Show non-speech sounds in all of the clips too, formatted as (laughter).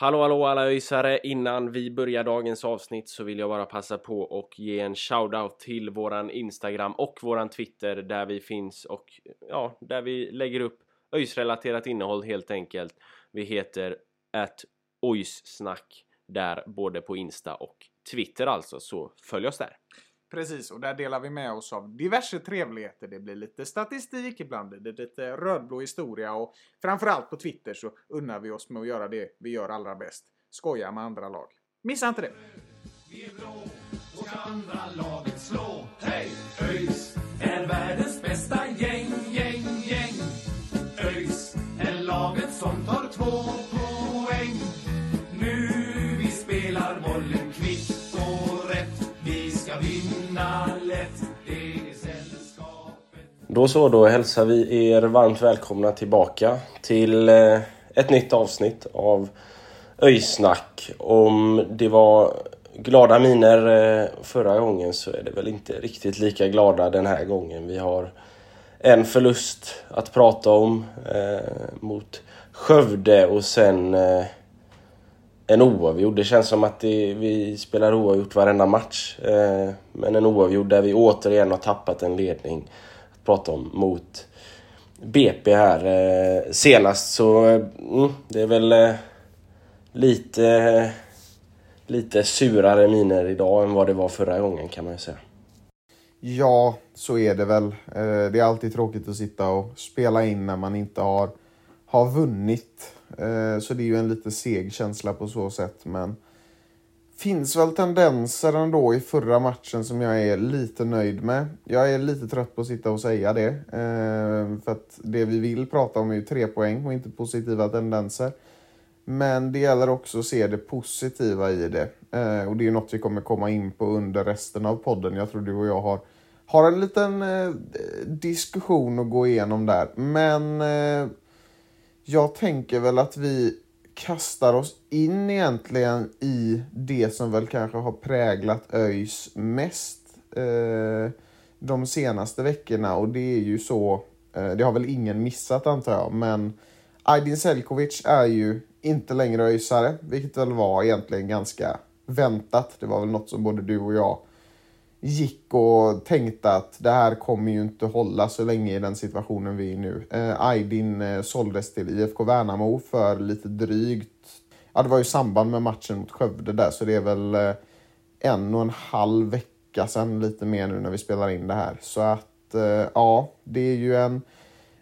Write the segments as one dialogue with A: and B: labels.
A: Hallå hallå alla öjsare! Innan vi börjar dagens avsnitt så vill jag bara passa på och ge en shoutout till våran Instagram och våran Twitter där vi finns och ja, där vi lägger upp öjsrelaterat innehåll helt enkelt. Vi heter att ojssnack där både på Insta och Twitter alltså, så följ oss där.
B: Precis, och där delar vi med oss av diverse trevligheter. Det blir lite statistik, ibland blir det lite rödblå historia och framförallt på Twitter så unnar vi oss med att göra det vi gör allra bäst. Skoja med andra lag. Missa inte det!
C: Vi är blå och ska andra laget slå. Hej! ÖIS är världens bästa gäng, gäng, gäng. ÖIS är laget som tar två poäng.
A: Då så, då hälsar vi er varmt välkomna tillbaka till eh, ett nytt avsnitt av Öjsnack. Om det var glada miner eh, förra gången så är det väl inte riktigt lika glada den här gången. Vi har en förlust att prata om eh, mot Skövde och sen eh, en oavgjord. Det känns som att det, vi spelar oavgjort varenda match. Eh, men en oavgjord där vi återigen har tappat en ledning prata om mot BP här eh, senast. Så eh, mm, det är väl eh, lite, eh, lite surare miner idag än vad det var förra gången kan man ju säga.
B: Ja, så är det väl. Eh, Det är alltid tråkigt att sitta och spela in när man inte har, har vunnit. Eh, så det är ju en lite seg känsla på så sätt. Men finns väl tendenser ändå i förra matchen som jag är lite nöjd med. Jag är lite trött på att sitta och säga det. eh, För att det vi vill prata om är ju tre poäng och inte positiva tendenser. Men det gäller också att se det positiva i det. Eh, och det är något vi kommer komma in på under resten av podden. Jag tror du och jag har, har en liten eh, diskussion att gå igenom där. Men eh, jag tänker väl att vi kastar oss in egentligen i det som väl kanske har präglat ÖIS mest eh, de senaste veckorna. Och det är ju så, eh, det har väl ingen missat antar jag, men Aydin Selkovic är ju inte längre ÖISare, vilket väl var egentligen ganska väntat. Det var väl något som både du och jag gick och tänkte att det här kommer ju inte hålla så länge i den situationen vi är i nu. Eh, Aydin eh, såldes till IFK Värnamo för lite drygt, ja det var ju i samband med matchen mot Skövde där, så det är väl eh, en och en halv vecka sedan lite mer nu när vi spelar in det här. Så att eh, ja, det är ju en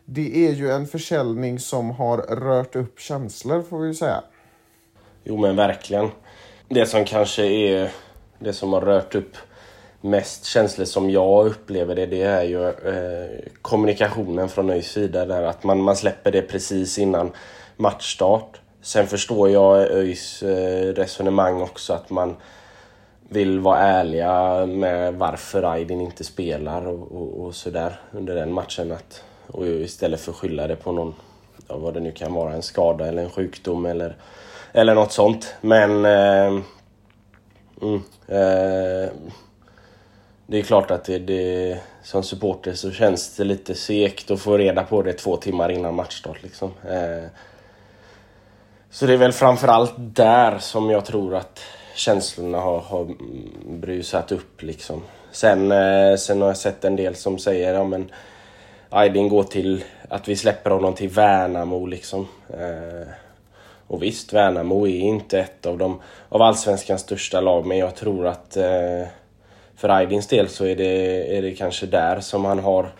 B: det är ju en försäljning som har rört upp känslor får vi ju säga.
A: Jo men verkligen. Det som kanske är det som har rört upp mest känslor som jag upplever det, det är ju eh, kommunikationen från ÖIS sida. Där att man, man släpper det precis innan matchstart. Sen förstår jag ÖIS eh, resonemang också att man vill vara ärliga med varför Aydin inte spelar och, och, och sådär under den matchen. Att, och istället för att skylla det på någon, ja, vad det nu kan vara, en skada eller en sjukdom eller, eller något sånt. Men eh, mm, eh, det är klart att det, det, som supporter så känns det lite segt att få reda på det två timmar innan matchstart. Liksom. Eh, så det är väl framförallt där som jag tror att känslorna har, har brusat upp. Liksom. Sen, eh, sen har jag sett en del som säger ja, men Aydin går till att vi släpper honom till Värnamo. Liksom. Eh, och visst, Värnamo är inte ett av, de, av allsvenskans största lag men jag tror att eh, för Aydins del så är det, är det kanske där som han har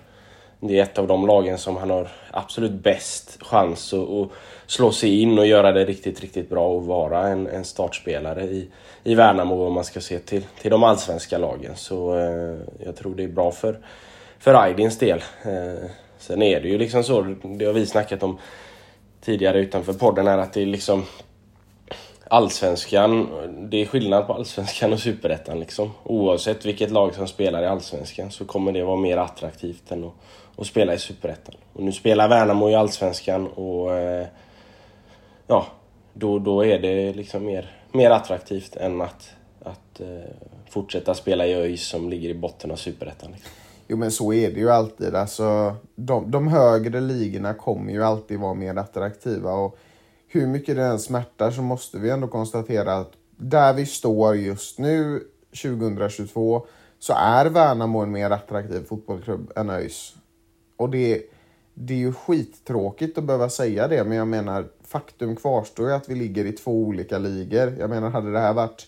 A: det är ett av de lagen som han har absolut bäst chans att, att slå sig in och göra det riktigt, riktigt bra och vara en, en startspelare i, i Värnamo om man ska se till, till de allsvenska lagen. Så eh, jag tror det är bra för, för Aydins del. Eh, sen är det ju liksom så, det har vi snackat om tidigare utanför podden här, att det är liksom Allsvenskan, det är skillnad på Allsvenskan och Superettan liksom. Oavsett vilket lag som spelar i Allsvenskan så kommer det vara mer attraktivt än att, att spela i Superettan. Och nu spelar Värnamo i Allsvenskan och eh, ja, då, då är det liksom mer, mer attraktivt än att, att eh, fortsätta spela i ÖIS som ligger i botten av Superettan. Liksom.
B: Jo men så är det ju alltid. Alltså, de, de högre ligorna kommer ju alltid vara mer attraktiva. Och hur mycket det än smärtar så måste vi ändå konstatera att där vi står just nu 2022 så är Värnamo en mer attraktiv fotbollsklubb än ÖIS. Och det, det är ju skittråkigt att behöva säga det men jag menar faktum kvarstår ju att vi ligger i två olika ligor. Jag menar hade det här varit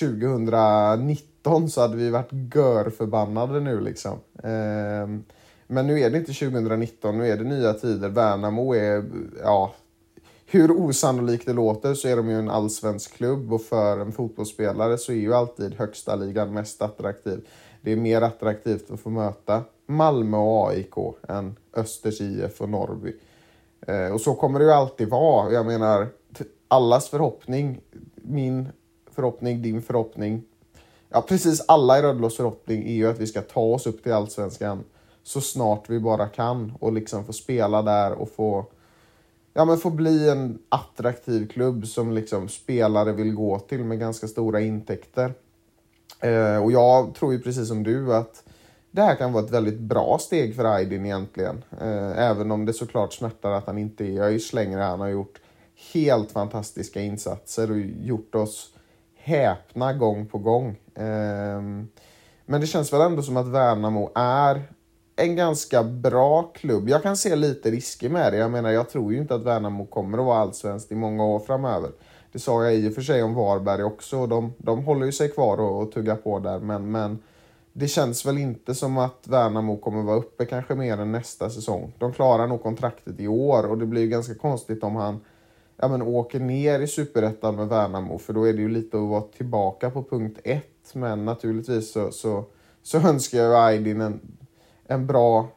B: 2019 så hade vi varit görförbannade nu liksom. Ehm, men nu är det inte 2019, nu är det nya tider. Värnamo är, ja, hur osannolikt det låter så är de ju en allsvensk klubb och för en fotbollsspelare så är ju alltid högsta ligan mest attraktiv. Det är mer attraktivt att få möta Malmö och AIK än Östers IF och Norrby. Eh, och så kommer det ju alltid vara. Jag menar, allas förhoppning, min förhoppning, din förhoppning, ja precis alla i Rödlås förhoppning är ju att vi ska ta oss upp till Allsvenskan så snart vi bara kan och liksom få spela där och få ja, men få bli en attraktiv klubb som liksom spelare vill gå till med ganska stora intäkter. Eh, och jag tror ju precis som du att det här kan vara ett väldigt bra steg för Aydin egentligen. Eh, även om det såklart smärtar att han inte är ÖIS längre. Han har gjort helt fantastiska insatser och gjort oss häpna gång på gång. Eh, men det känns väl ändå som att Värnamo är en ganska bra klubb. Jag kan se lite risker med det. Jag menar, jag tror ju inte att Värnamo kommer att vara allsvenskt i många år framöver. Det sa jag i och för sig om Varberg också. De, de håller ju sig kvar och, och tuggar på där, men, men det känns väl inte som att Värnamo kommer vara uppe kanske mer än nästa säsong. De klarar nog kontraktet i år och det blir ju ganska konstigt om han ja, men åker ner i superettan med Värnamo för då är det ju lite att vara tillbaka på punkt ett. Men naturligtvis så, så, så (laughs) önskar jag Aydin en en bra,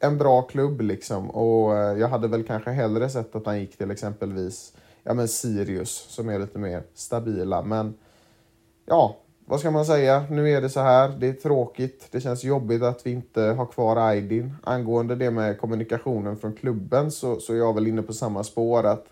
B: en bra klubb liksom. Och eh, jag hade väl kanske hellre sett att han gick till exempelvis ja, men Sirius som är lite mer stabila. Men ja, vad ska man säga? Nu är det så här. Det är tråkigt. Det känns jobbigt att vi inte har kvar Aydin. Angående det med kommunikationen från klubben så, så är jag väl inne på samma spår. att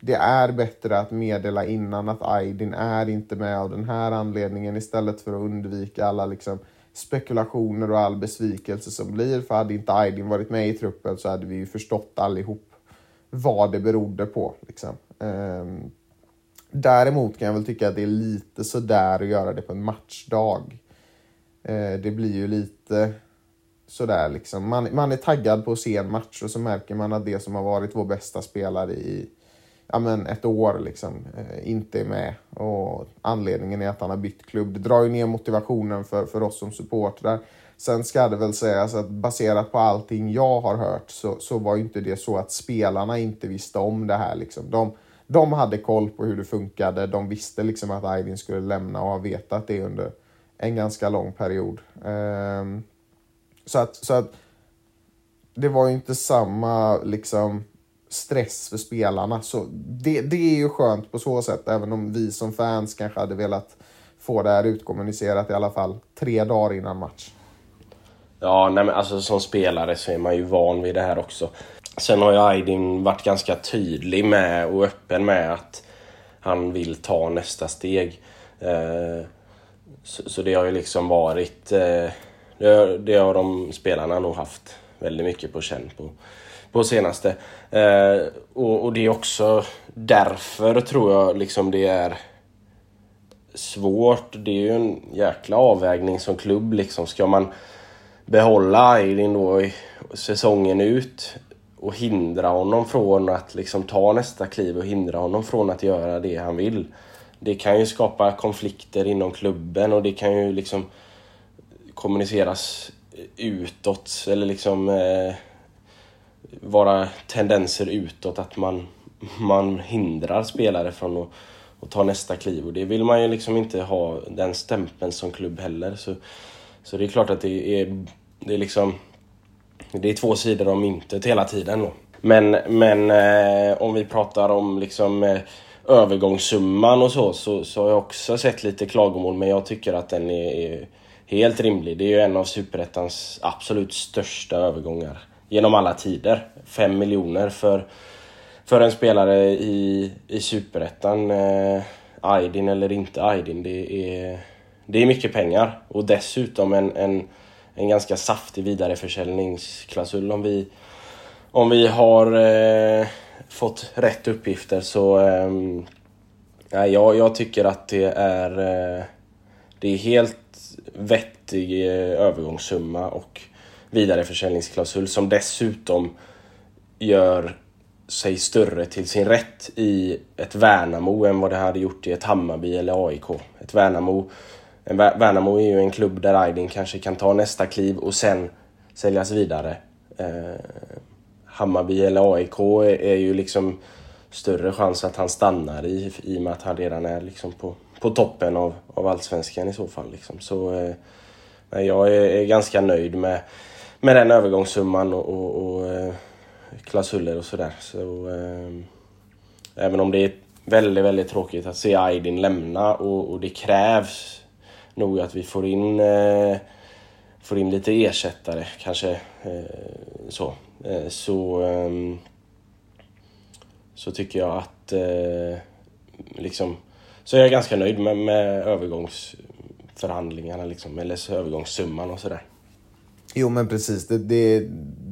B: det är bättre att meddela innan att Aydin är inte med av den här anledningen istället för att undvika alla liksom spekulationer och all besvikelse som blir. För hade inte Aydin varit med i truppen så hade vi ju förstått allihop vad det berodde på. Liksom. Ehm, däremot kan jag väl tycka att det är lite sådär att göra det på en matchdag. Eh, det blir ju lite sådär liksom. Man, man är taggad på att se en match och så märker man att det som har varit vår bästa spelare i ja, men ett år liksom, eh, inte är med. Och anledningen är att han har bytt klubb. Det drar ju ner motivationen för, för oss som supportrar. Sen ska det väl sägas att baserat på allting jag har hört så, så var ju inte det så att spelarna inte visste om det här. Liksom. De, de hade koll på hur det funkade. De visste liksom att Aydin skulle lämna och har vetat det under en ganska lång period. Um, så, att, så att det var ju inte samma liksom stress för spelarna. Så det, det är ju skönt på så sätt, även om vi som fans kanske hade velat få det här utkommunicerat i alla fall tre dagar innan match.
A: Ja, nej men alltså som spelare så är man ju van vid det här också. Sen har ju Aydin varit ganska tydlig med och öppen med att han vill ta nästa steg. Eh, så, det har ju liksom varit... Eh, det har de spelarna nog haft väldigt mycket på känn på på senaste. Eh, och, och, det är också därför tror jag liksom det är svårt. Det är ju en jäkla avvägning som klubb liksom. Ska man behålla Aydin då i säsongen ut och hindra honom från att liksom ta nästa kliv och hindra honom från att göra det han vill. Det kan ju skapa konflikter inom klubben och det kan ju liksom kommuniceras utåt eller liksom eh, vara tendenser utåt att man, man hindrar spelare från att, att ta nästa kliv. Och det vill man ju liksom inte ha den stämpeln som klubb heller. Så, så det är klart att det är, det är liksom... Det är två sidor om myntet hela tiden då. Men, men eh, om vi pratar om liksom eh, övergångssumman och så, så, så har jag också sett lite klagomål men jag tycker att den är, är helt rimlig. Det är ju en av Superettans absolut största övergångar genom alla tider. 5 miljoner för, för en spelare i, i Superettan. Eh, Aydin eller inte Aydin, det är, det är mycket pengar. Och dessutom en, en, en ganska saftig vidareförsäljningsklausul om vi, om vi har eh, fått rätt uppgifter så... Eh, ja, jag tycker att det är, eh, det är helt vettig eh, övergångssumma och vidareförsäljningsklausul som dessutom gör sig större till sin rätt i ett Värnamo än vad det hade gjort i ett Hammarby eller AIK. Ett Värnamo, en Värnamo är ju en klubb där Aydin kanske kan ta nästa kliv och sen säljas vidare. Eh, Hammarby eller AIK är, är, ju liksom större chans att han stannar i, i och med att han redan är liksom på, på toppen av, av allsvenskan i så fall. Liksom. Så eh, jag är, är, ganska nöjd med, med den övergångssumman och, och, och eh, klausuler och sådär. Så, eh, även om det är väldigt, väldigt tråkigt att se Aydin lämna och, och det krävs nog att vi får in, eh, får in lite ersättare kanske. Eh, så. Eh, så, eh, så tycker jag att liksom, så är jag ganska nöjd med, med övergångsförhandlingarna liksom, eller övergångssumman och sådär.
B: Jo men precis, det, det,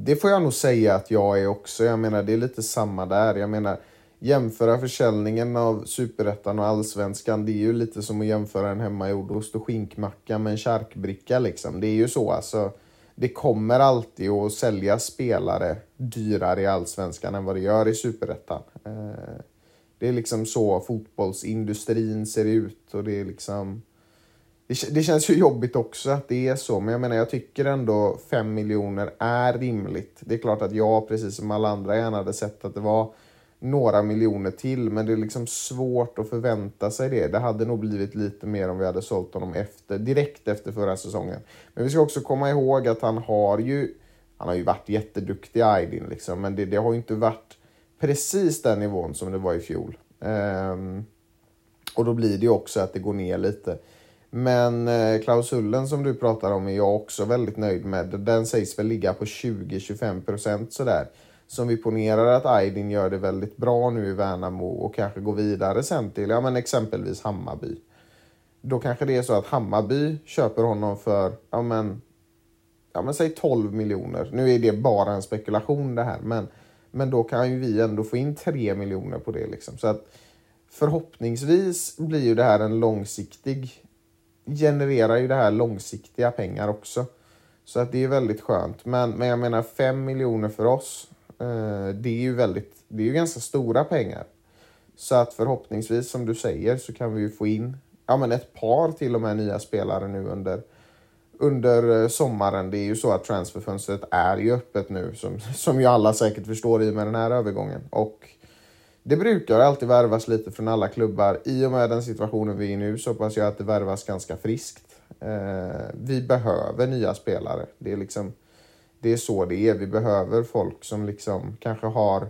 B: det, får jag nog säga att jag är också. Jag menar det är lite samma där. Jag menar jämföra försäljningen av superettan och allsvenskan. Det är ju lite som att jämföra en hemmagjord ost och skinkmacka med en charkbricka liksom. Det är ju så alltså. Det kommer alltid att sälja spelare dyrare i allsvenskan än vad det gör i superettan. Eh, det är liksom så fotbollsindustrin ser ut och det är liksom det, det känns ju jobbigt också att det är så, men jag menar jag tycker ändå 5 miljoner är rimligt. Det är klart att jag, precis som alla andra, gärna hade sett att det var några miljoner till, men det är liksom svårt att förvänta sig det. Det hade nog blivit lite mer om vi hade sålt honom efter, direkt efter förra säsongen. Men vi ska också komma ihåg att han har ju, han har ju varit jätteduktig Aydin liksom, men det, det har ju inte varit precis den nivån som det var i fjol. Um, och då blir det ju också att det går ner lite. Men eh, klausulen som du pratar om är jag också väldigt nöjd med. Den sägs väl ligga på 20-25 procent sådär. Som vi ponerar att Aydin gör det väldigt bra nu i Värnamo och kanske går vidare sen till ja, men exempelvis Hammarby. Då kanske det är så att Hammarby köper honom för ja, men, ja, men säg 12 miljoner. Nu är det bara en spekulation det här, men, men då kan ju vi ändå få in 3 miljoner på det. Liksom. Så att förhoppningsvis blir ju det här en långsiktig genererar ju det här långsiktiga pengar också. Så att det är väldigt skönt. Men, men jag menar 5 miljoner för oss, eh, det är ju väldigt, det är ju ganska stora pengar. Så att förhoppningsvis som du säger så kan vi ju få in ja, men ett par till och med nya spelare nu under, under eh, sommaren. Det är ju så att transferfönstret är ju öppet nu som, som ju alla säkert förstår i och med den här övergången. Och det brukar alltid värvas lite från alla klubbar. I och med den situationen vi är i nu så hoppas jag att det värvas ganska friskt. Eh, vi behöver nya spelare. Det är, liksom, det är så det är. Vi behöver folk som liksom kanske har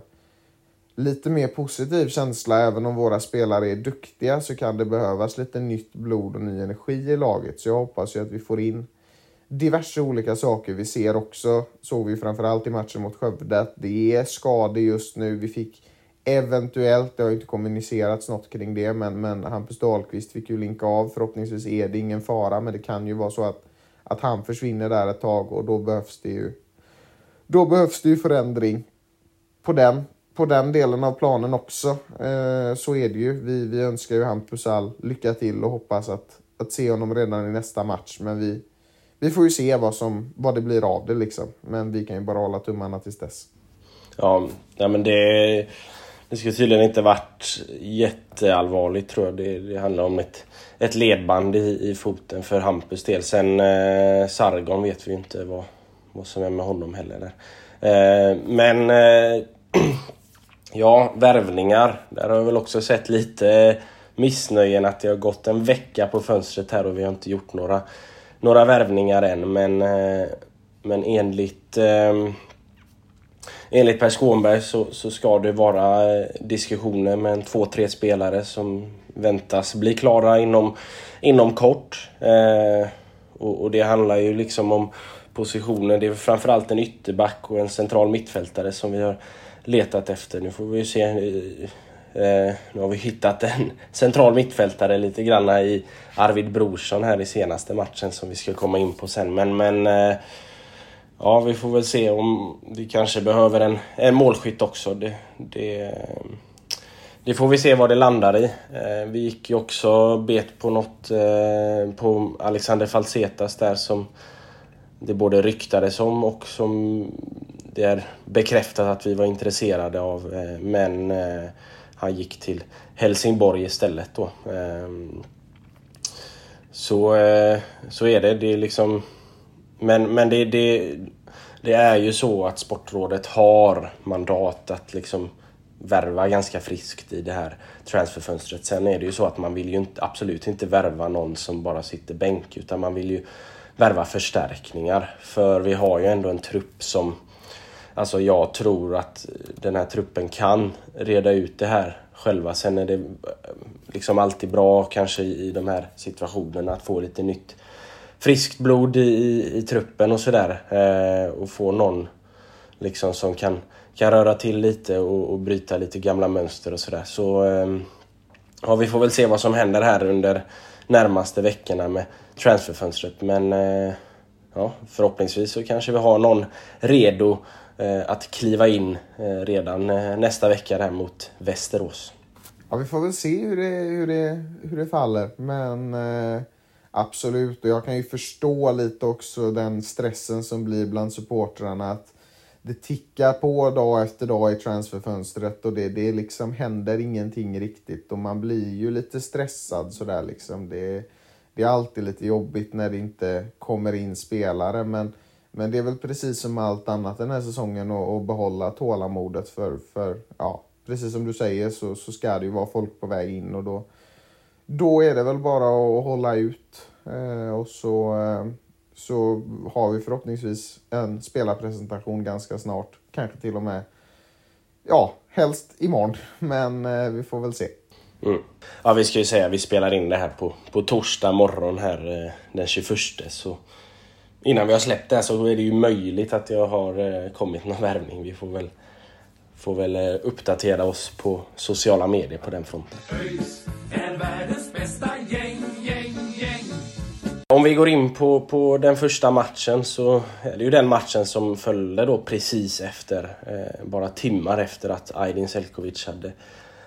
B: lite mer positiv känsla. Även om våra spelare är duktiga så kan det behövas lite nytt blod och ny energi i laget. Så jag hoppas ju att vi får in diverse olika saker. Vi ser också, såg vi framförallt i matchen mot Skövde, att det är skador just nu. Vi fick Eventuellt, det har inte kommunicerats något kring det, men, men Hampus Dahlqvist fick ju linka av. Förhoppningsvis är det ingen fara, men det kan ju vara så att, att han försvinner där ett tag och då behövs det ju då behövs det ju förändring på den, på den delen av planen också. Eh, så är det ju. Vi, vi önskar ju Hampus all lycka till och hoppas att, att se honom redan i nästa match. Men vi, vi får ju se vad, som, vad det blir av det liksom. Men vi kan ju bara hålla tummarna tills dess.
A: Ja, ja men det det ska tydligen inte varit jätteallvarligt tror jag. Det, det handlar om ett, ett ledband i, i foten för Hampus del. Sen eh, Sargon vet vi inte vad, vad som är med honom heller. Eh, men eh, (clears throat) ja, värvningar. Där har jag väl också sett lite missnöjen att det har gått en vecka på fönstret här och vi har inte gjort några, några värvningar än. Men, eh, men enligt eh, enligt Per Skånberg så, så ska det vara eh, diskussioner med en två, tre spelare som väntas bli klara inom, inom kort. Eh, och, och, det handlar ju liksom om positioner. Det är framförallt en ytterback och en central mittfältare som vi har letat efter. Nu får vi ju se. Eh, eh nu har vi hittat en central mittfältare lite grann i Arvid Brorsson här i senaste matchen som vi ska komma in på sen. Men, men eh, ja, vi får väl se om vi kanske behöver en, en målskytt också. Det, det, det får vi se vad det landar i. Eh, vi gick ju också bet på något eh, på Alexander Falsetas där som det både ryktades om och som det är bekräftat att vi var intresserade av. Eh, men han gick till Helsingborg istället då. Så, så är det. Det är liksom... Men, men det, det, det är ju så att Sportrådet har mandat att liksom värva ganska friskt i det här transferfönstret. Sen är det ju så att man vill ju inte, absolut inte värva någon som bara sitter bänk utan man vill ju värva förstärkningar. För vi har ju ändå en trupp som Alltså jag tror att den här truppen kan reda ut det här själva. Sen är det liksom alltid bra kanske i de här situationerna att få lite nytt friskt blod i, i truppen och sådär. Eh, och få någon liksom som kan kan röra till lite och, och bryta lite gamla mönster och sådär. Så eh, ja, vi får väl se vad som händer här under närmaste veckorna med transferfönstret. Men eh, ja, förhoppningsvis så kanske vi har någon redo eh, att kliva in eh, redan eh, nästa vecka här mot Västerås.
B: Ja, vi får väl se hur det, hur det, hur det faller. Men eh, absolut, och jag kan ju förstå lite också den stressen som blir bland supportrarna. Att det tickar på dag efter dag i transferfönstret och det, det liksom händer ingenting riktigt och man blir ju lite stressad sådär liksom. Det, det är alltid lite jobbigt när det inte kommer in spelare men, men det är väl precis som allt annat den här säsongen att behålla tålamodet för, för ja, precis som du säger så, så ska det ju vara folk på väg in och då, då är det väl bara att hålla ut eh, och så eh, så har vi förhoppningsvis en spelarpresentation ganska snart. Kanske till och med, ja, helst imorgon. (laughs) Men eh, vi får väl se.
A: Mm. Ja, vi ska ju säga att vi spelar in det här på, på torsdag morgon här eh, den 21. Så innan vi har släppt det här så är det ju möjligt att jag har eh, kommit någon värvning. Vi får väl, får väl eh, uppdatera oss på sociala medier på den fronten. Om vi går in på, på den första matchen så är det ju den matchen som följde då precis efter, eh, bara timmar efter att Aydin Selkovic hade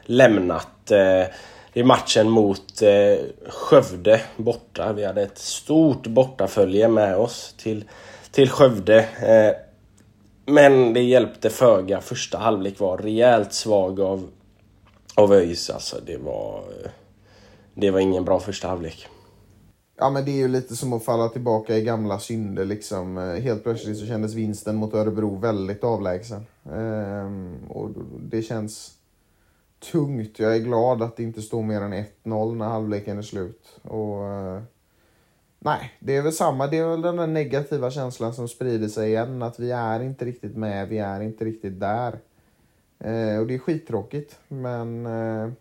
A: lämnat. Eh, det är matchen mot eh, Skövde borta. Vi hade ett stort bortafölje med oss till, till Skövde. Eh, men det hjälpte föga. Första halvlek var rejält svag av, av ÖIS. Alltså det var, det var ingen bra första halvlek.
B: Ja men det är ju lite som att falla tillbaka i gamla synder liksom. Helt plötsligt så kändes vinsten mot Örebro väldigt avlägsen. Ehm, och det känns tungt. Jag är glad att det inte står mer än 1-0 när halvleken är slut. Och, eh, nej, det är väl samma. Det är väl den där negativa känslan som sprider sig igen. Att vi är inte riktigt med, vi är inte riktigt där. Eh, och det är skittråkigt. Men eh,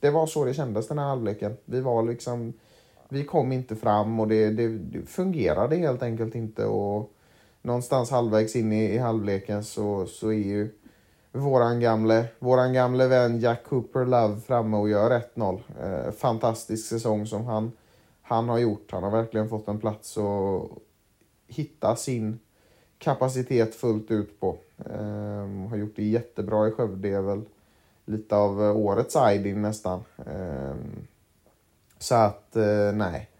B: det var så det kändes den här halvleken. Vi var liksom vi kom inte fram och det, det, det fungerade helt enkelt inte. Och någonstans halvvägs in i, i halvleken så, så är ju våran gamle, våran gamle vän Jack Cooper Love framme och gör 1-0. Eh, fantastisk säsong som han, han har gjort. Han har verkligen fått en plats att hitta sin kapacitet fullt ut på. Ehm, har gjort det jättebra i Skövde. Det är väl lite av eh, årets Aydin nästan. Ehm, så att, eh, nej.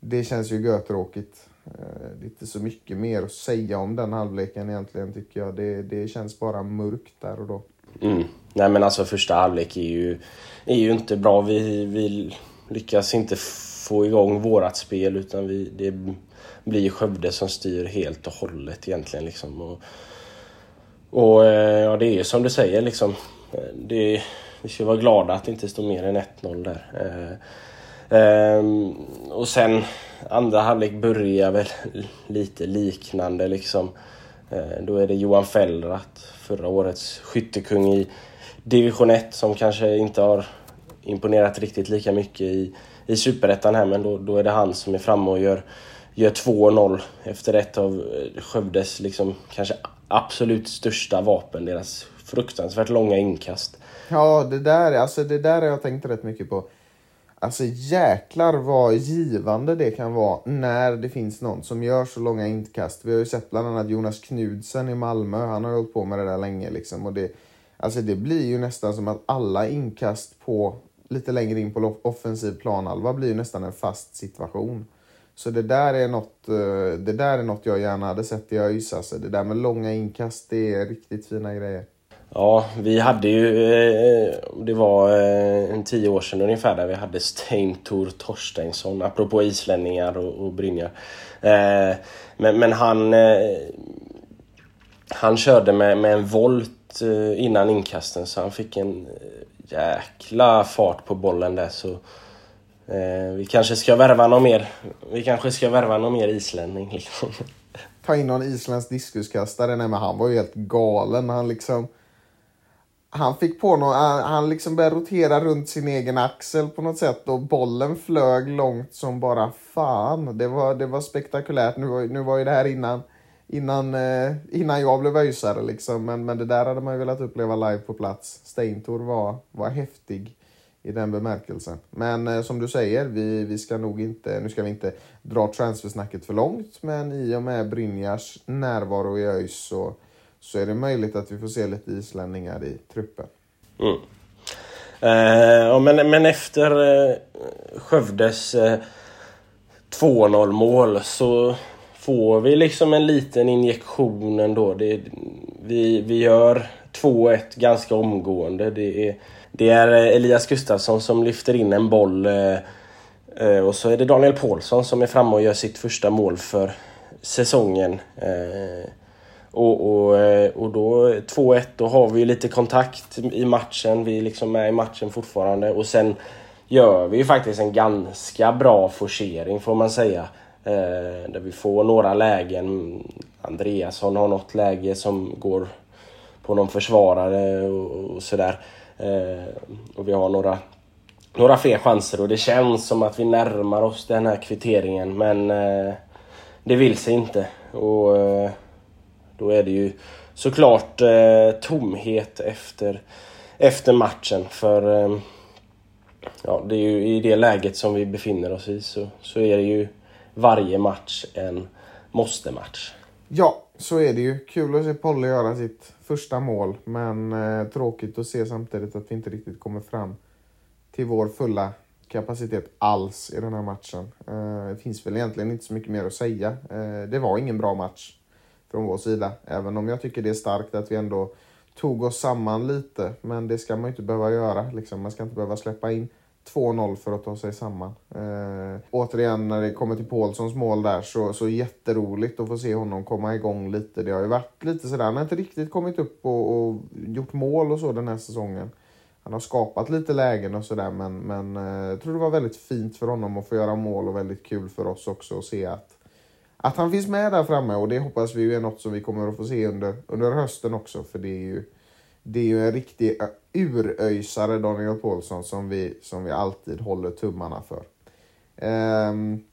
B: Det känns ju götråkigt. Ehm, det är inte så mycket mer att säga om den halvleken egentligen tycker jag. Det, det känns bara mörkt där och då.
A: Mm. Nej men alltså första halvlek är ju, är ju inte bra. Vi, vi lyckas inte få igång vårat spel utan vi, det blir Skövde som styr helt och hållet egentligen. Liksom. Och, och eh, ja, det är som du säger liksom. Eh, det, vi ska vara glada att det inte står mer än 1-0 där. Eh, ehm, och sen andra halvlek börjar väl lite liknande liksom. Eh, då är det Johan Fellrath, förra årets skyttekung i division 1 som kanske inte har imponerat riktigt lika mycket i, i superettan här men då, då är det han som är framme och gör, gör 2-0 efter ett av eh, Skövdes liksom, kanske absolut största vapen, deras fruktansvärt långa inkast.
B: Ja, det där, alltså det där har jag tänkt rätt mycket på. Alltså jäklar vad givande det kan vara när det finns någon som gör så långa inkast. Vi har ju sett bland annat Jonas Knudsen i Malmö. Han har hållit på med det där länge liksom. Och det, alltså det blir ju nästan som att alla inkast på lite längre in på offensiv planhalva blir ju nästan en fast situation. Så det där är något, eh, det där är något jag gärna hade sett i ÖIS. Alltså. Det där med långa inkast, det är riktigt fina grejer.
A: Ja, vi hade ju, eh, det var eh, en tio år sedan ungefär, där vi hade Steintor Torstensson, apropå islänningar och, och Brynjar. Men, men han, han körde med, med en volt innan inkasten så han fick en jäkla fart på bollen där så eh, vi kanske ska värva någon mer, vi kanske ska värva någon mer islänning. Liksom. (laughs)
B: Ta in någon isländsk diskuskastare, nej men han var ju helt galen. Han liksom han fick på något, eh, han liksom började rotera runt sin egen axel på något sätt och bollen flög långt som bara fan. Det var, det var spektakulärt. Nu var, nu var ju det här innan, innan, eh, innan jag blev öjsare liksom. Men, men det där hade man ju velat uppleva live på plats. Steintor var, var häftig i den bemärkelsen. Men eh, som du säger, vi, vi ska nog inte, nu ska vi inte dra transfersnacket för långt, men i och med Brynjars närvaro i ÖIS så så är det möjligt att vi får se lite islänningar i truppen.
A: Mm. Eh, men, men efter eh, Skövdes eh, 2-0 mål så får vi liksom en liten injektion ändå. Det, vi, vi gör 2-1 ganska omgående. Det är, det är eh, Elias Gustafsson som lyfter in en boll eh, eh, och så är det Daniel Paulsson som är framme och gör sitt första mål för säsongen. Eh, och, och, eh, och då 2-1, då har vi lite kontakt i matchen. Vi är liksom med i matchen fortfarande. Och sen gör vi ju faktiskt en ganska bra forcering får man säga. Eh, där vi får några lägen. Andreasson har något läge som går på någon försvarare och, och sådär. Eh, och vi har några, några fler chanser och det känns som att vi närmar oss den här kvitteringen men eh, det vill sig inte. Och, eh, då är det ju såklart eh, tomhet efter, efter matchen. För eh, ja, det är ju i det läget som vi befinner oss i så, så är det ju varje match en måste-match.
B: Ja, så är det ju. Kul att se Polly göra sitt första mål, men eh, tråkigt att se samtidigt att vi inte riktigt kommer fram till vår fulla kapacitet alls i den här matchen. Eh, det finns väl egentligen inte så mycket mer att säga. Eh, det var ingen bra match från vår sida. Även om jag tycker det är starkt att vi ändå tog oss samman lite. Men det ska man ju inte behöva göra. Liksom. Man ska inte behöva släppa in 2-0 för att ta sig samman. Eh, återigen när det kommer till Paulssons mål där så, så jätteroligt att få se honom komma igång lite. Det har ju varit lite sådär, han har inte riktigt kommit upp och, och gjort mål och så den här säsongen. Han har skapat lite lägen och sådär men, men eh, jag tror det var väldigt fint för honom att få göra mål och väldigt kul för oss också att se att att han finns med där framme och det hoppas vi är något som vi kommer att få se under, under hösten också. För det är ju, det är ju en riktig uröjsare, Daniel Paulsson, som vi, som vi alltid håller tummarna för. Um,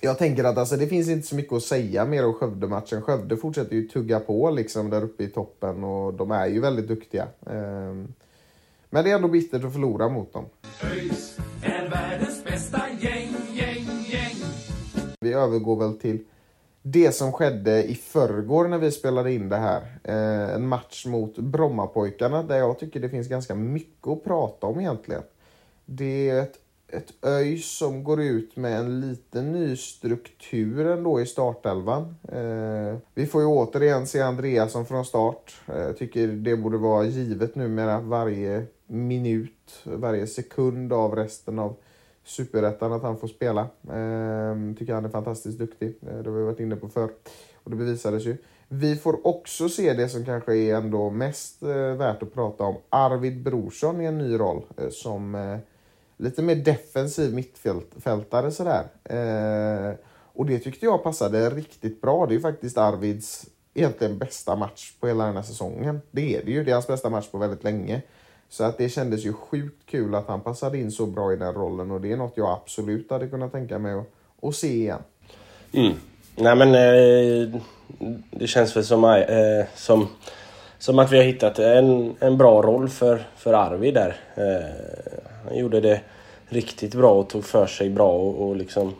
B: jag tänker att alltså, det finns inte så mycket att säga mer om Skövde-matchen. Skövde fortsätter ju tugga på liksom där uppe i toppen och de är ju väldigt duktiga. Um, men det är ändå bittert att förlora mot dem. ÖIS är världens bästa gäng, gäng, gäng. Vi övergår väl till det som skedde i förrgår när vi spelade in det här. Eh, en match mot Brommapojkarna där jag tycker det finns ganska mycket att prata om egentligen. Det är ett, ett ÖIS som går ut med en liten ny struktur ändå i startelvan. Eh, vi får ju återigen se Andreasson från start. Eh, jag tycker det borde vara givet numera varje minut, varje sekund av resten av superettan att han får spela. Ehm, tycker han är fantastiskt duktig. Eh, det har vi varit inne på förr. Och det bevisades ju. Vi får också se det som kanske är ändå mest eh, värt att prata om. Arvid Brorsson i en ny roll eh, som eh, lite mer defensiv mittfältare sådär. Eh, och det tyckte jag passade riktigt bra. Det är faktiskt Arvids egentligen bästa match på hela den här säsongen. Det är det ju. Det är hans bästa match på väldigt länge. Så att det kändes ju sjukt kul att han passade in så bra i den rollen och det är något jag absolut hade kunnat tänka mig att, att se igen.
A: Mm. Nej men eh, det känns väl som, eh, som, som att vi har hittat en, en bra roll för, för Arvid där. Eh, han gjorde det riktigt bra och tog för sig bra och, och liksom...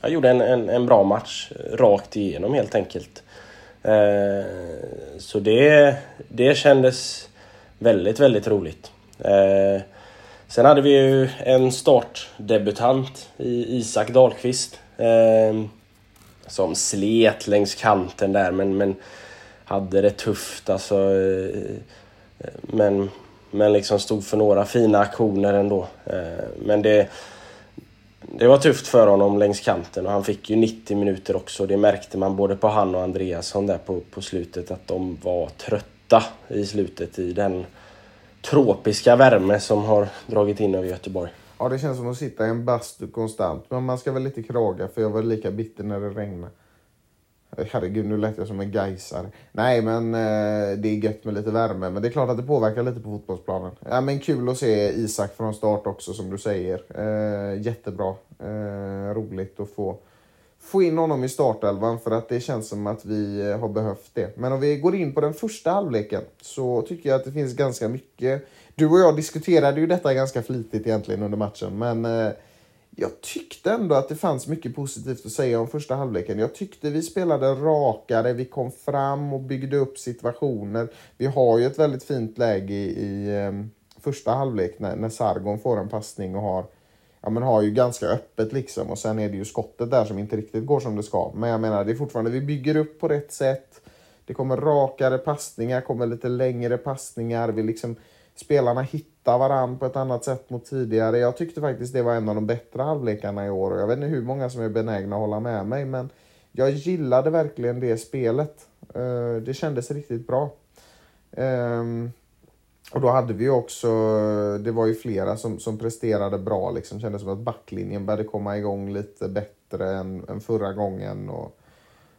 A: Han gjorde en, en, en bra match rakt igenom helt enkelt. Eh, så det, det kändes väldigt, väldigt roligt. Eh, sen hade vi ju en startdebutant i Isak Dahlqvist. Eh, som slet längs kanten där men, men hade det tufft alltså. Eh, men, men liksom stod för några fina aktioner ändå. Eh, men det, det var tufft för honom längs kanten och han fick ju 90 minuter också. Det märkte man både på han och Andreasson där på, på slutet att de var trötta i slutet i den tropiska värme som har dragit in över Göteborg.
B: Ja, det känns som att sitta i en bastu konstant. Men man ska väl lite kraga för jag var lika bitter när det regnade. Herregud, nu lät jag som en gaisare. Nej, men eh, det är gött med lite värme. Men det är klart att det påverkar lite på fotbollsplanen. Ja, men kul att se Isak från start också, som du säger. Eh, jättebra. Eh, roligt att få, få in honom i startelvan för att det känns som att vi eh, har behövt det. Men om vi går in på den första halvleken så tycker jag att det finns ganska mycket. Du och jag diskuterade ju detta ganska flitigt egentligen under matchen, men eh, jag tyckte ändå att det fanns mycket positivt att säga om första halvleken. Jag tyckte vi spelade rakare, vi kom fram och byggde upp situationer. Vi har ju ett väldigt fint läge i, i första halvlek när, när Sargon får en passning och har, ja, men har ju ganska öppet liksom. Och sen är det ju skottet där som inte riktigt går som det ska. Men jag menar, det är fortfarande, vi bygger upp på rätt sätt. Det kommer rakare passningar, kommer lite längre passningar. Vi liksom spelarna hittar varandra på ett annat sätt mot tidigare. Jag tyckte faktiskt det var en av de bättre halvlekarna i år och jag vet inte hur många som är benägna att hålla med mig men jag gillade verkligen det spelet. Eh, det kändes riktigt bra. Ehm, och då hade vi också, det var ju flera som, som presterade bra liksom. Kändes som att backlinjen började komma igång lite bättre än, än förra gången. Och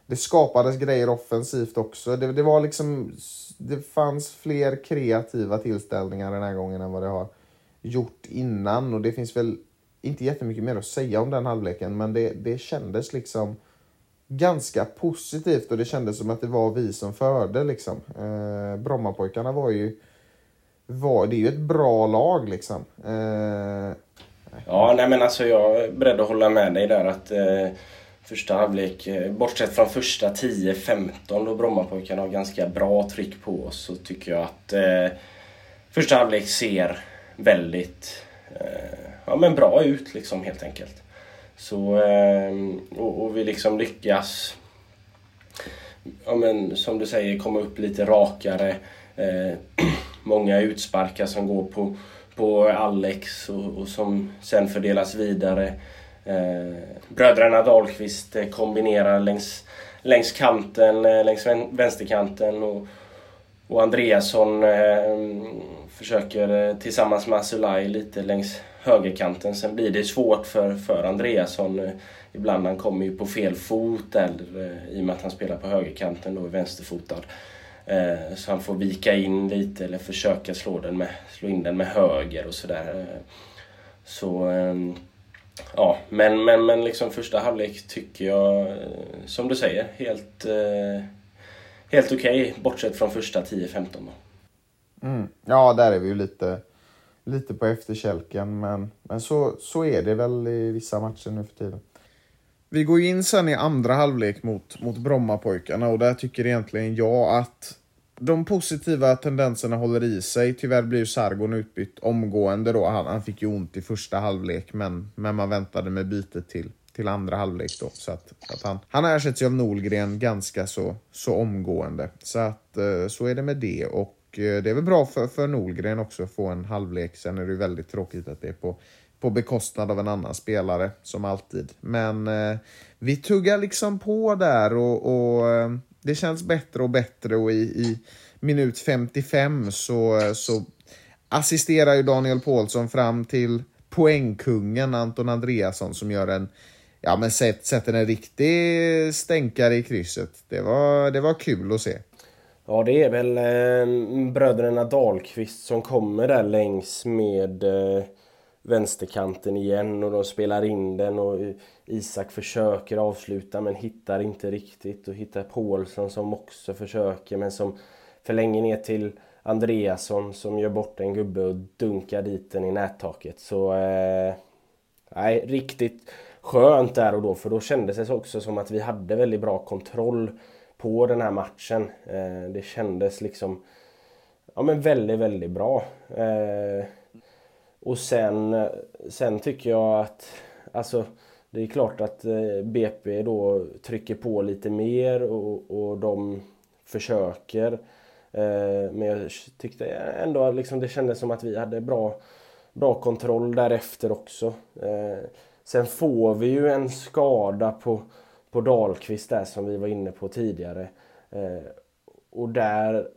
B: det skapades grejer offensivt också. Det, det var liksom det fanns fler kreativa tillställningar den här gången än vad det har gjort innan. Och det finns väl inte jättemycket mer att säga om den halvleken, men det, det kändes liksom ganska positivt och det kändes som att det var vi som förde liksom. Eh, Brommapojkarna var ju, var, det är ju ett bra lag liksom. Eh,
A: ja, nej men alltså jag är beredd att hålla med dig där att eh första halvlek. Eh, bortsett från första 10-15 då Brommapojkarna har ganska bra tryck på oss så tycker jag att eh, första halvlek ser väldigt eh, ja, men bra ut liksom helt enkelt. Så, eh, och, och, vi liksom lyckas, ja, men, som du säger, komma upp lite rakare. Eh, Många utsparkar som går på, på Alex och, och som sen fördelas vidare. Eh, bröderna Dahlqvist eh, kombinerar längs, längs kanten, eh, längs vänsterkanten och, och Andreasson eh, försöker eh, tillsammans med Asulaj lite längs högerkanten. Sen blir det svårt för, för Andreasson. Ibland han kommer ju på fel fot där, i och med att han spelar på högerkanten och är vänsterfotad. Så han får vika in lite eller försöka slå, den med, slå in den med höger och sådär. Så ehm, Ja, men, men, men liksom första halvlek tycker jag, eh, som du säger, helt, eh, helt okej. Okay, bortsett från första 10-15
B: mm. Ja, där är vi ju lite, lite på efterkälken, men, men så, så är det väl i vissa matcher nu för tiden. Vi går in sen i andra halvlek mot, mot Brommapojkarna och där tycker egentligen jag att de positiva tendenserna håller i sig. Tyvärr blir Sargon utbytt omgående då. Han, han fick ju ont i första halvlek, men, men man väntade med bytet till, till andra halvlek då. Så att, att han, han ersätts ju av Nolgren ganska så, så omgående. Så att eh, så är det med det. Och eh, det är väl bra för, för Nolgren också att få en halvlek. Sen är det ju väldigt tråkigt att det är på, på bekostnad av en annan spelare, som alltid. Men eh, vi tuggar liksom på där och, och eh, det känns bättre och bättre och i, i minut 55 så, så assisterar ju Daniel Paulsson fram till poängkungen Anton Andreasson som gör en ja, men sätt, sätter en riktig stänkare i krysset. Det var, det var kul att se.
A: Ja, det är väl eh, bröderna Dahlqvist som kommer där längs med eh, vänsterkanten igen och de spelar in den och Isak försöker avsluta men hittar inte riktigt och hittar Paulsson som också försöker men som förlänger ner till Andreasson som gör bort en gubbe och dunkar dit den i nättaket. Så eh, nej, riktigt skönt där och då för då kändes det också som att vi hade väldigt bra kontroll på den här matchen. Eh, det kändes liksom ja, men väldigt, väldigt bra. Eh, och sen, sen tycker jag att alltså, det är klart att eh, BP då trycker på lite mer och, och de försöker. Eh, men jag tyckte ändå liksom det kändes som att vi hade bra, bra kontroll därefter också. Eh, sen får vi ju en skada på, på Dahlqvist där som vi var inne på tidigare. Och där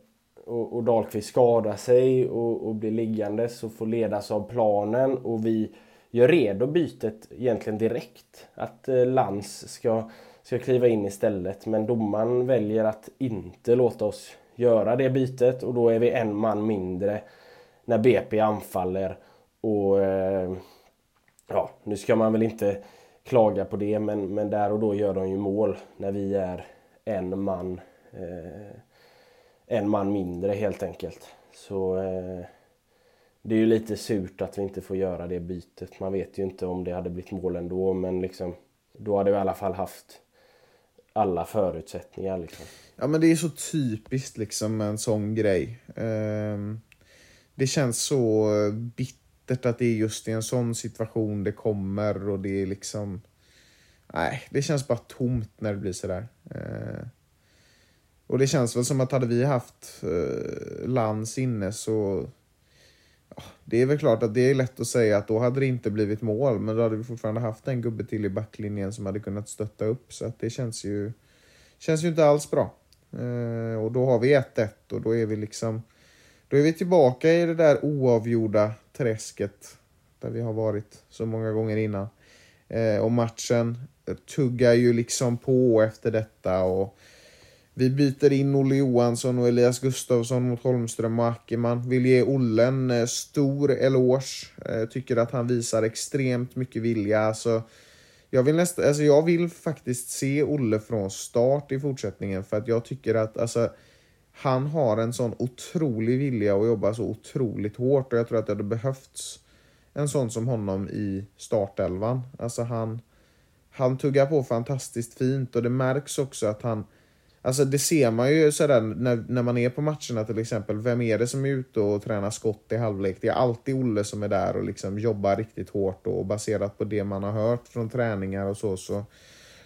A: och, och Dahlqvist skadar sig och, och blir liggandes och får ledas av planen och vi gör redo bytet egentligen direkt. Att eh, Lans ska, ska kliva in istället men domaren väljer att inte låta oss göra det bytet och då är vi en man mindre när BP anfaller och eh, ja, nu ska man väl inte klaga på det men, men där och då gör de ju mål när vi är en man eh, en man mindre helt enkelt. Så eh, det är ju lite surt att vi inte får göra det bytet. Man vet ju inte om det hade blivit mål ändå men liksom då hade vi i alla fall haft alla förutsättningar. Liksom.
B: Ja men det är så typiskt liksom en sån grej. Eh, det känns så bittert att det är just i en sån situation det kommer och det är liksom... Nej, det känns bara tomt när det blir sådär. Eh, och det känns väl som att hade vi haft eh, Lans inne så det är väl klart att det är lätt att säga att då hade det inte blivit mål, men då hade vi fortfarande haft en gubbe till i backlinjen som hade kunnat stötta upp, så att det känns ju, känns ju inte alls bra. Eh, och då har vi 1-1 och då är vi liksom, då är vi tillbaka i det där oavgjorda träsket där vi har varit så många gånger innan. Eh, och matchen tuggar ju liksom på efter detta och vi byter in Olle Johansson och Elias Gustafsson mot Holmström och Ackerman. Vill ge Olle en eh, stor eloge. Eh, tycker att han visar extremt mycket vilja. Alltså, jag, vill nästa, alltså jag vill faktiskt se Olle från start i fortsättningen för att jag tycker att alltså, han har en sån otrolig vilja att jobba så otroligt hårt och jag tror att det hade behövts en sån som honom i startelvan. Alltså han, han tuggar på fantastiskt fint och det märks också att han Alltså det ser man ju sådär när, när man är på matcherna till exempel. Vem är det som är ute och tränar skott i halvlek? Det är alltid Olle som är där och liksom jobbar riktigt hårt och baserat på det man har hört från träningar och så så,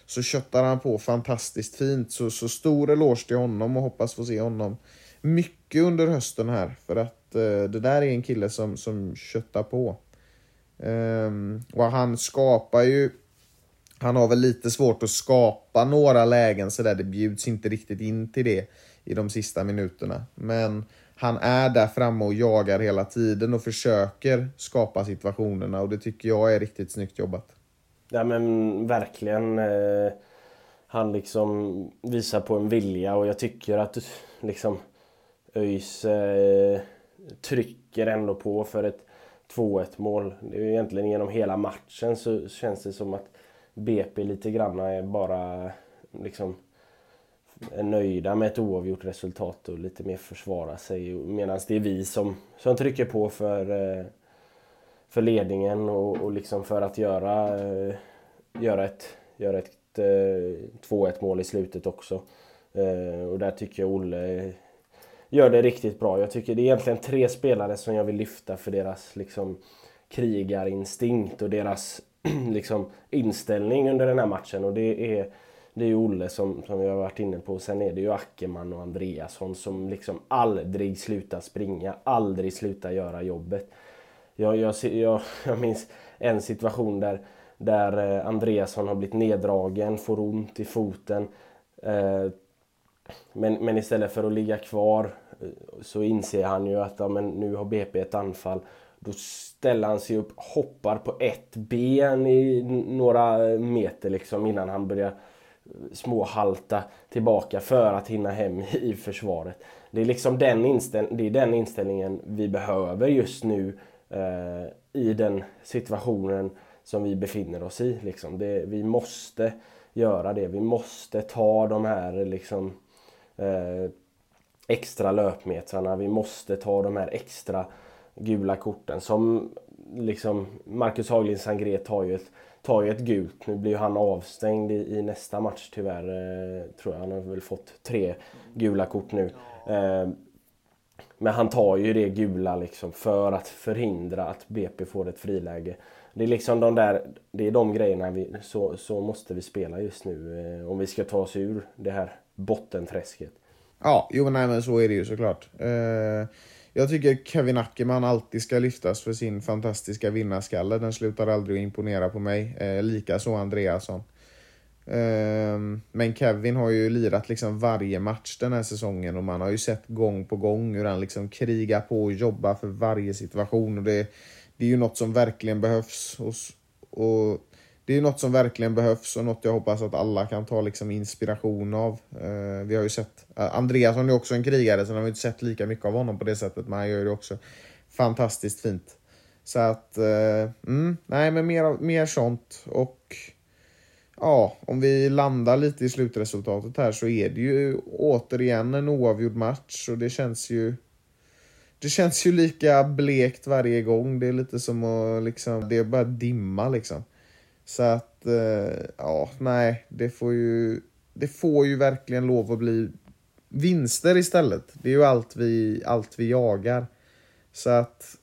B: så köttar han på fantastiskt fint. Så, så stor eloge till honom och hoppas få se honom mycket under hösten här för att eh, det där är en kille som, som köttar på. Um, och han skapar ju han har väl lite svårt att skapa några lägen så där. Det bjuds inte riktigt in till det i de sista minuterna. Men han är där framme och jagar hela tiden och försöker skapa situationerna och det tycker jag är riktigt snyggt jobbat.
A: Ja men verkligen. Eh, han liksom visar på en vilja och jag tycker att liksom ÖIS eh, trycker ändå på för ett 2-1 mål. Det är egentligen genom hela matchen så känns det som att BP lite grann är bara liksom är nöjda med ett oavgjort resultat och lite mer försvara sig. Medan det är vi som, som trycker på för, eh, för ledningen och, och liksom för att göra, eh, göra ett, göra ett eh, 2-1 mål i slutet också. Och där tycker jag Olle gör det riktigt bra. Jag tycker det är egentligen tre spelare som jag vill lyfta för deras liksom krigarinstinkt och deras (clears throat) liksom, inställning under den här matchen. Och det är, det är ju Olle som, som vi har varit inne på. Sen är det ju Ackerman och Andreasson som liksom aldrig slutar springa, aldrig slutar göra jobbet. Jag, jag, jag, (laughs) jag minns en situation där, där eh, Andreasson har blivit neddragen, får ont i foten. Eh, men, men istället för att ligga kvar eh, så inser han ju att ja, men nu har BP ett anfall då ställer han sig upp, hoppar på ett ben i några meter liksom innan han börjar eh, småhalta tillbaka för att hinna hem (laughs) i försvaret. Det är liksom den, inställ det är den inställningen vi behöver just nu eh, i den situationen som vi befinner oss i. Liksom. Det, vi måste göra det. Vi måste ta de här liksom, eh, extra löpmetrarna. Vi måste ta de här extra gula korten. Som liksom Marcus Haglind Sangré tar ju ett, tar ju ett gult. Nu blir ju han avstängd i, i nästa match tyvärr. Eh, tror jag. Han har väl fått tre gula kort nu. Eh, men han tar ju det gula liksom för att förhindra att BP får ett friläge. Det är liksom de där, det är de grejerna vi, så, så måste vi spela just nu eh, om vi ska ta oss ur det här bottenträsket.
B: Ja, jo nej men så är det ju såklart. Eh, jag tycker Kevin Ackerman alltid ska lyftas för sin fantastiska vinnarskalle. Den slutar aldrig att imponera på mig. Eh, Likaså Andreasson. Eh, men Kevin har ju lirat liksom varje match den här säsongen och man har ju sett gång på gång hur han liksom krigar på och jobbar för varje situation. Och det, det är ju något som verkligen behövs. Och, och det är något som verkligen behövs och något jag hoppas att alla kan ta liksom inspiration av. Uh, vi har ju sett, eh, uh, Andreasson är också en krigare, sen har vi inte sett lika mycket av honom på det sättet, men han gör det också fantastiskt fint. Så att, uh, mm, nej men mer, mer sånt och ja, om vi landar lite i slutresultatet här så är det ju återigen en oavgjord match och det känns ju det känns ju lika blekt varje gång. Det är lite som att liksom, det är bara dimma liksom. Så att, eh, ja, nej, det får ju, det får ju verkligen lov att bli vinster istället. Det är ju allt vi, allt vi jagar. Så att,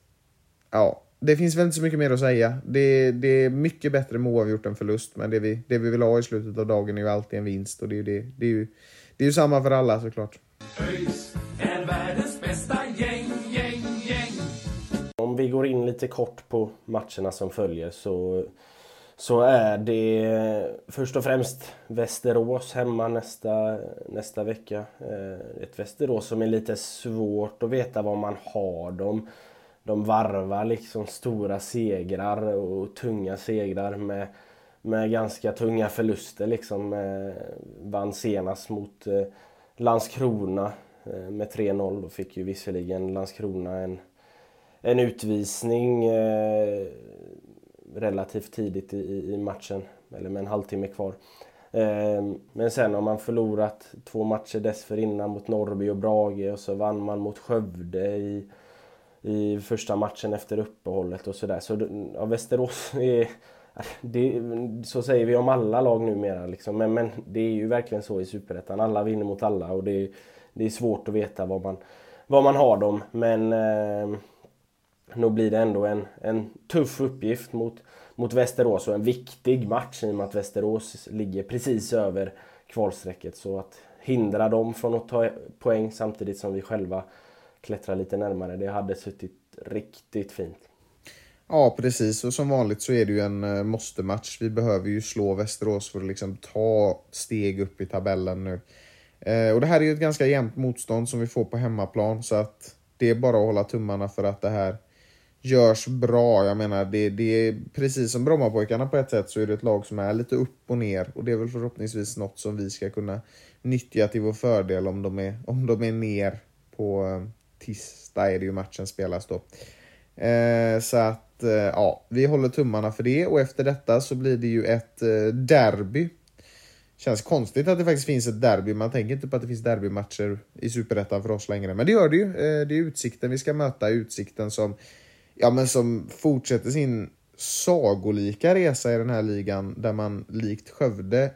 B: ja, det finns väl inte så mycket mer att säga. Det, det är mycket bättre med oavgjort än förlust, men det vi, det vi vill ha i slutet av dagen är ju alltid en vinst och det är ju, det, det är ju, det är ju samma för alla såklart.
C: ÖIS är världens bästa gäng, gäng, gäng.
A: Om vi går in lite kort på matcherna som följer så så är det först och främst Västerås hemma nästa, nästa vecka. Eh, ett Västerås som är lite svårt att veta var man har. dem. de varvar liksom stora segrar och tunga segrar med, med ganska tunga förluster. Liksom. Eh, vann senast mot eh, Landskrona med 3-0. Då fick ju visserligen Landskrona en, en utvisning relativt tidigt i, i matchen, eller med en halvtimme kvar. Ehm, men sen har man förlorat två matcher dessförinnan mot Norrby och Brage och så vann man mot Skövde i, i första matchen efter uppehållet och sådär. Så ja, Västerås är... Det, så säger vi om alla lag numera liksom. men, men det är ju verkligen så i Superettan. Alla vinner mot alla och det, det är svårt att veta vad man, vad man har dem. Men eh, nog blir det ändå en, en tuff uppgift mot, mot Västerås och en viktig match i och med att Västerås ligger precis över kvalstrecket. Så att hindra dem från att ta poäng samtidigt som vi själva klättrar lite närmare, det hade suttit riktigt fint.
B: Ja, precis. Och som vanligt så är det ju en eh, måste-match. Vi behöver ju slå Västerås för att liksom ta steg upp i tabellen nu. Eh, och det här är ju ett ganska jämnt motstånd som vi får på hemmaplan, så att det är bara att hålla tummarna för att det här görs bra. Jag menar, det, det är precis som Brommapojkarna på ett sätt så är det ett lag som är lite upp och ner och det är väl förhoppningsvis något som vi ska kunna nyttja till vår fördel om de är, om de är ner på eh, tisdag är det ju matchen spelas då. Eh, så att eh, ja, vi håller tummarna för det och efter detta så blir det ju ett eh, derby. Känns konstigt att det faktiskt finns ett derby. Man tänker inte på att det finns derbymatcher i Superettan för oss längre. Men det gör det ju. Eh, det är Utsikten vi ska möta. Utsikten som ja, men som fortsätter sin sagolika resa i den här ligan där man likt Skövde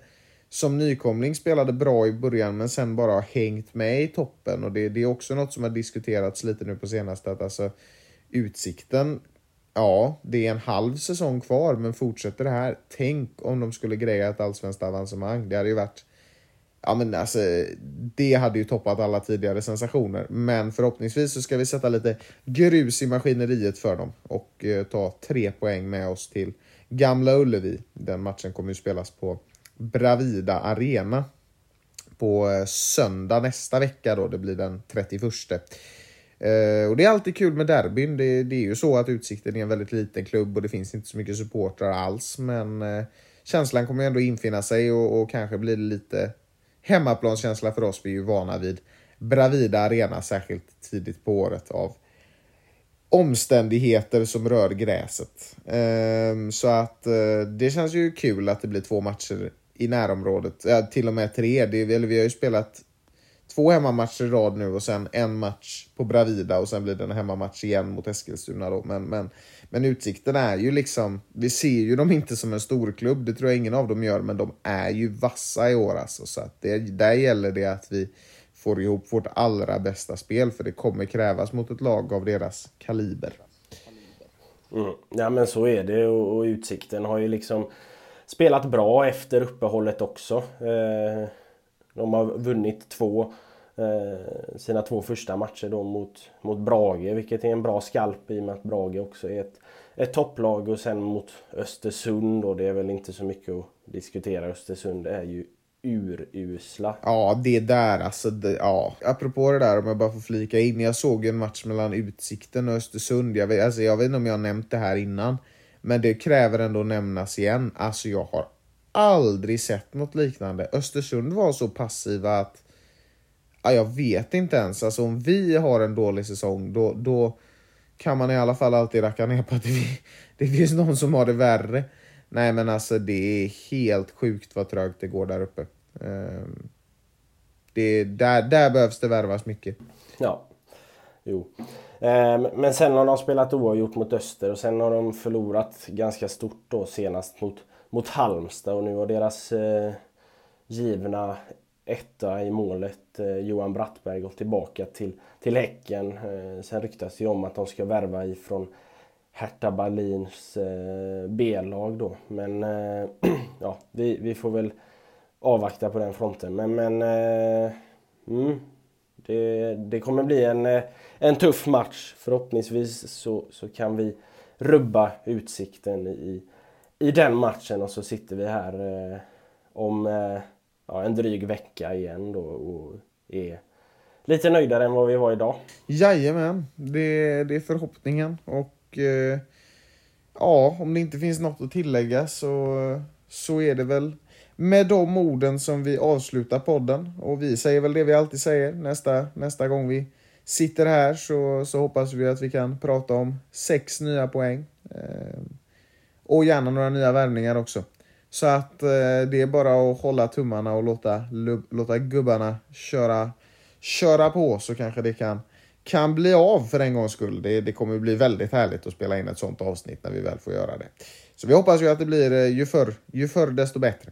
B: som nykomling spelade bra i början men sen bara har hängt med i toppen och det, det är också något som har diskuterats lite nu på senaste att alltså Utsikten, ja det är en halv säsong kvar men fortsätter det här, tänk om de skulle greja ett allsvenskt avancemang. Det hade ju varit Ja men alltså, det hade ju toppat alla tidigare sensationer. Men förhoppningsvis så ska vi sätta lite grus i maskineriet för dem och eh, ta tre poäng med oss till Gamla Ullevi. Den matchen kommer ju spelas på Bravida Arena på eh, söndag nästa vecka då, det blir den 31. Eh, och det är alltid kul med derbyn. Det, det, är ju så att Utsikten är en väldigt liten klubb och det finns inte så mycket supportrar alls. Men eh, känslan kommer ändå infinna sig och, och kanske blir det lite hemmaplanskänsla för oss. Vi är ju vana vid Bravida Arena, särskilt tidigt på året, av omständigheter som rör gräset. Ehm, så att eh, det känns ju kul att det blir två matcher i närområdet. Ja, till och med tre. Det, eller vi har ju spelat två hemmamatcher i rad nu och sen en match på Bravida och sen blir det en hemmamatch igen mot Eskilstuna då. Men, men, men Utsikten är ju liksom, vi ser ju dem inte som en storklubb, det tror jag ingen av dem gör, men de är ju vassa i år alltså. Så att det, där gäller det att vi får ihop vårt allra bästa spel, för det kommer krävas mot ett lag av deras kaliber.
A: Mm. Ja men så är det och, och Utsikten har ju liksom spelat bra efter uppehållet också. Eh, de har vunnit två Eh, sina två första matcher då mot, mot Brage, vilket är en bra skalp i och med att Brage också är ett, ett topplag och sen mot Östersund och det är väl inte så mycket att diskutera. Östersund är ju urusla.
B: Ja, det där alltså. Det, ja. Apropå det där, om jag bara får flika in. Jag såg en match mellan Utsikten och Östersund. Jag vet, alltså, jag vet inte om jag har nämnt det här innan. Men det kräver ändå nämnas igen. Alltså jag har aldrig sett något liknande. Östersund var så passiva att ja, jag vet inte ens. Alltså om vi har en dålig säsong då, då kan man i alla fall alltid racka ner på att det, det finns någon som har det värre. Nej men alltså det är helt sjukt vad trögt det går där uppe. Ehm, det, där, där behövs det värvas mycket.
A: Ja, jo. Ehm, men sen har de spelat oavgjort mot Öster och sen har de förlorat ganska stort då senast mot, mot Halmstad och nu har deras eh, givna etta i målet, eh, Johan Brattberg, gått tillbaka till, till Häcken. Eh, sen ryktas det om att de ska värva ifrån Hertha Berlins eh, B-lag då. Men (clears throat) ja, vi, vi får väl avvakta på den fronten. Men, men mm, det, det kommer bli en, en tuff match. Förhoppningsvis så, så kan vi rubba utsikten i, i den matchen och så sitter vi här eh, om eh, ja, en dryg vecka igen då och är lite nöjdare än vad vi var idag.
B: Jajamän, det, det är förhoppningen. Och eh, ja, om det inte finns något att tillägga så, så är det väl med de orden som vi avslutar podden. Och vi säger väl det vi alltid säger nästa, nästa gång vi sitter här så, så hoppas vi att vi kan prata om sex nya poäng. Eh, och gärna några nya värvningar också. Så att eh, det är bara att hålla tummarna och låta, låta gubbarna köra, köra på så kanske det kan, kan bli av för en gångs skull. Det, det kommer bli väldigt härligt att spela in ett sånt avsnitt när vi väl får göra det. Så vi hoppas ju att det blir eh, ju förr, ju förr desto bättre.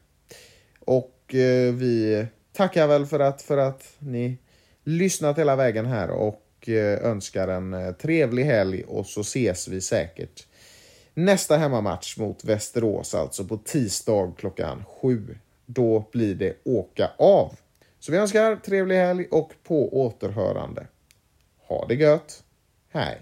B: Och eh, vi tackar väl för att, för att ni lyssnat hela vägen här och eh, önskar en eh, trevlig helg och så ses vi säkert nästa hemmamatch mot Västerås, alltså på tisdag klockan sju. Då blir det åka av. Så vi önskar trevlig helg och på återhörande. Ha det gött. Hej!